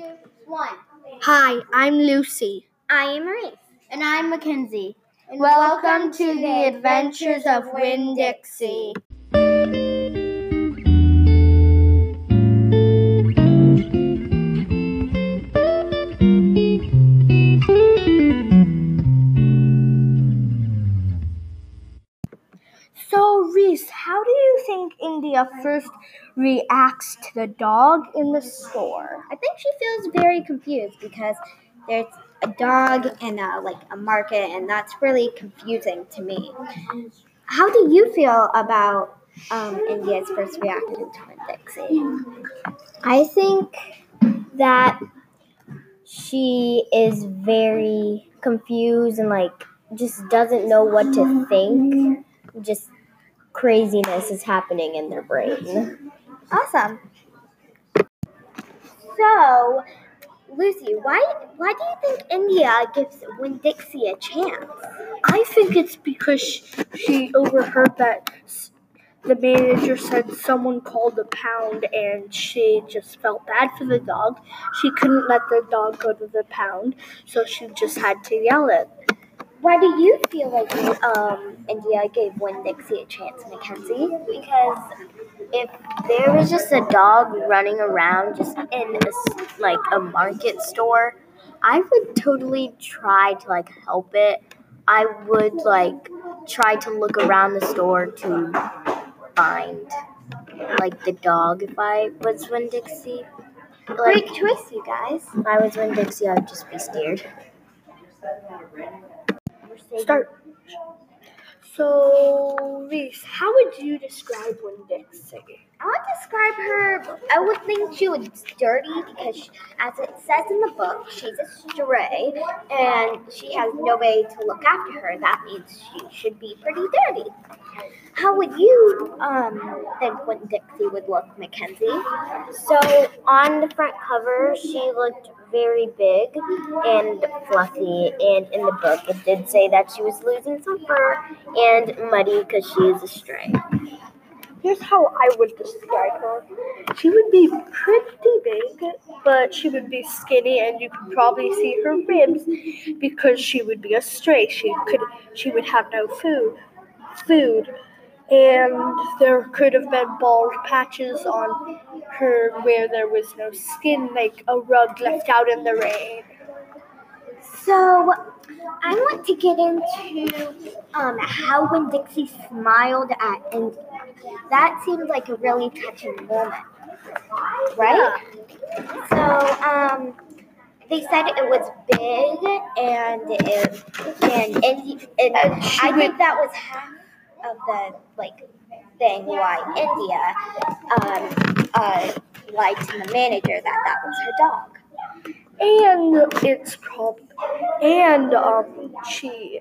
two, one. Hi, I'm Lucy. I am Marie. And I'm Mackenzie. And Welcome to the Adventures of Winn Dixie. India first reacts to the dog in the store? I think she feels very confused because there's a dog and a, like a market, and that's really confusing to me. How do you feel about um, India's first reaction to Winn Dixie? I think that she is very confused and like just doesn't know what to think. Just craziness is happening in their brain. Awesome. So, Lucy, why why do you think India gives Winn Dixie a chance? I think it's because she overheard that the manager said someone called the pound and she just felt bad for the dog. She couldn't let the dog go to the pound, so she just had to yell it. Why do you feel like um, India gave Winn Dixie a chance, Mackenzie? Because if there was just a dog running around just in a, like a market store, I would totally try to like help it. I would like try to look around the store to find like the dog if I was Winn Dixie. Great Like choice, you guys. if I was Winn Dixie, I'd just be scared. Start. So, Reese, how would you describe Winn Dixie? I would describe her. I would think she was dirty because, she, as it says in the book, she's a stray and she has nobody to look after her. That means she should be pretty dirty. How would you um, think Winn Dixie would look, Mackenzie? So on the front cover, she looked very big and fluffy, and in the book, it did say that she was losing some fur and muddy because she is a stray. Here's how I would describe her. She would be pretty big, but she would be skinny, and you could probably see her ribs because she would be a stray. She could, she would have no food, food, and there could have been bald patches on her where there was no skin, like a rug left out in the rain. So, I want to get into um, how Winn Dixie smiled at India. That seemed like a really touching moment, right? So, um, they said it was big, and it, and. And And I think that was half of the like thing why India um, uh, lied to the manager that that was her dog. and it's prob and um she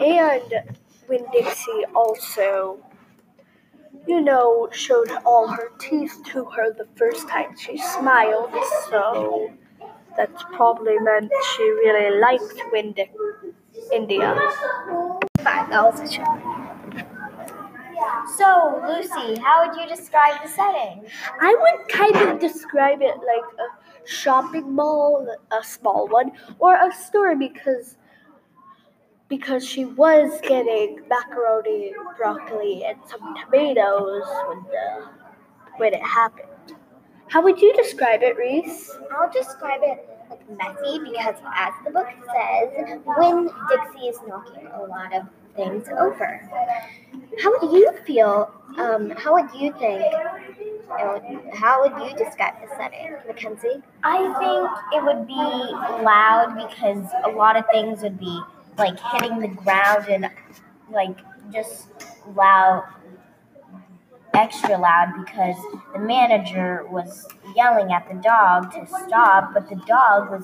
and Winn Dixie also you know showed all her teeth to her the first time she smiled so that's probably meant she really liked Winn Dic- India. Fine, that was a show. So Lucy, how would you describe the setting? I would kind of describe it like a shopping mall, a small one, or a store because because she was getting macaroni, broccoli, and some tomatoes when the when it happened. How would you describe it, Reese? I'll describe it like messy because, as the book says, Winn Dixie is knocking a lot of things over. How would you feel? Um, how would you think? it would- How would you describe the setting, Mackenzie? I think it would be loud because a lot of things would be like hitting the ground and like just loud, extra loud because the manager was yelling at the dog to stop, but the dog was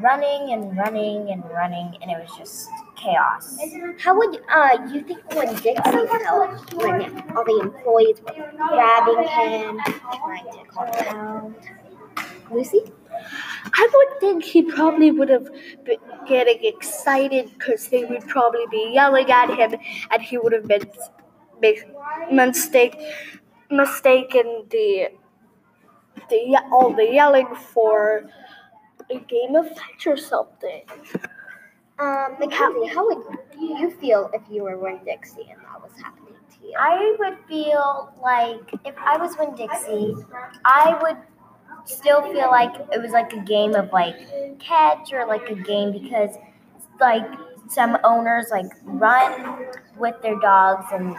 running and running and running, and it was just chaos. How would uh, you think Winn Dixie felt when all the employees were grabbing him, trying to call him out? Lucy? I think he probably would have been getting excited because they would probably be yelling at him, and he would have been mis- mistake mistaken the the all the yelling for a game of fetch or something. Um, Mackenzie, how would you feel if you were Winn Dixie and that was happening to you? I would feel like if I was Winn Dixie, I would still feel like it was like a game of like catch or like a game because like some owners like run with their dogs and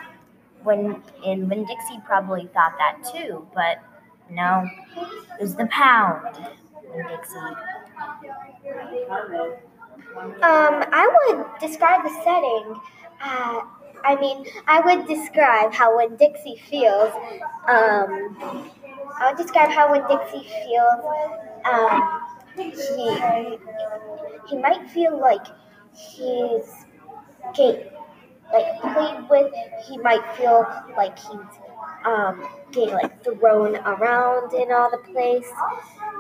when and Winn Dixie probably thought that too, but no, it was the pound. Winn Dixie. Um, I would describe the setting. Uh, I mean, I would describe how Winn Dixie feels. Um, I would describe how Winn Dixie feels. Um, he he might feel like he's getting like played with. He might feel like he's um, getting like thrown around in all the place.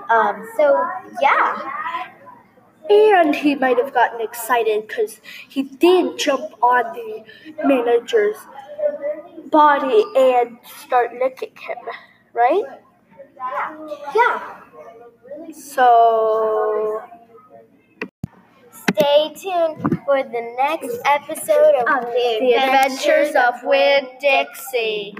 Um, so yeah. And he might have gotten excited because he did jump on the manager's body and start licking him, right? Yeah. Yeah. So Stay tuned for the next episode of Of the Adventures of Winn Dixie.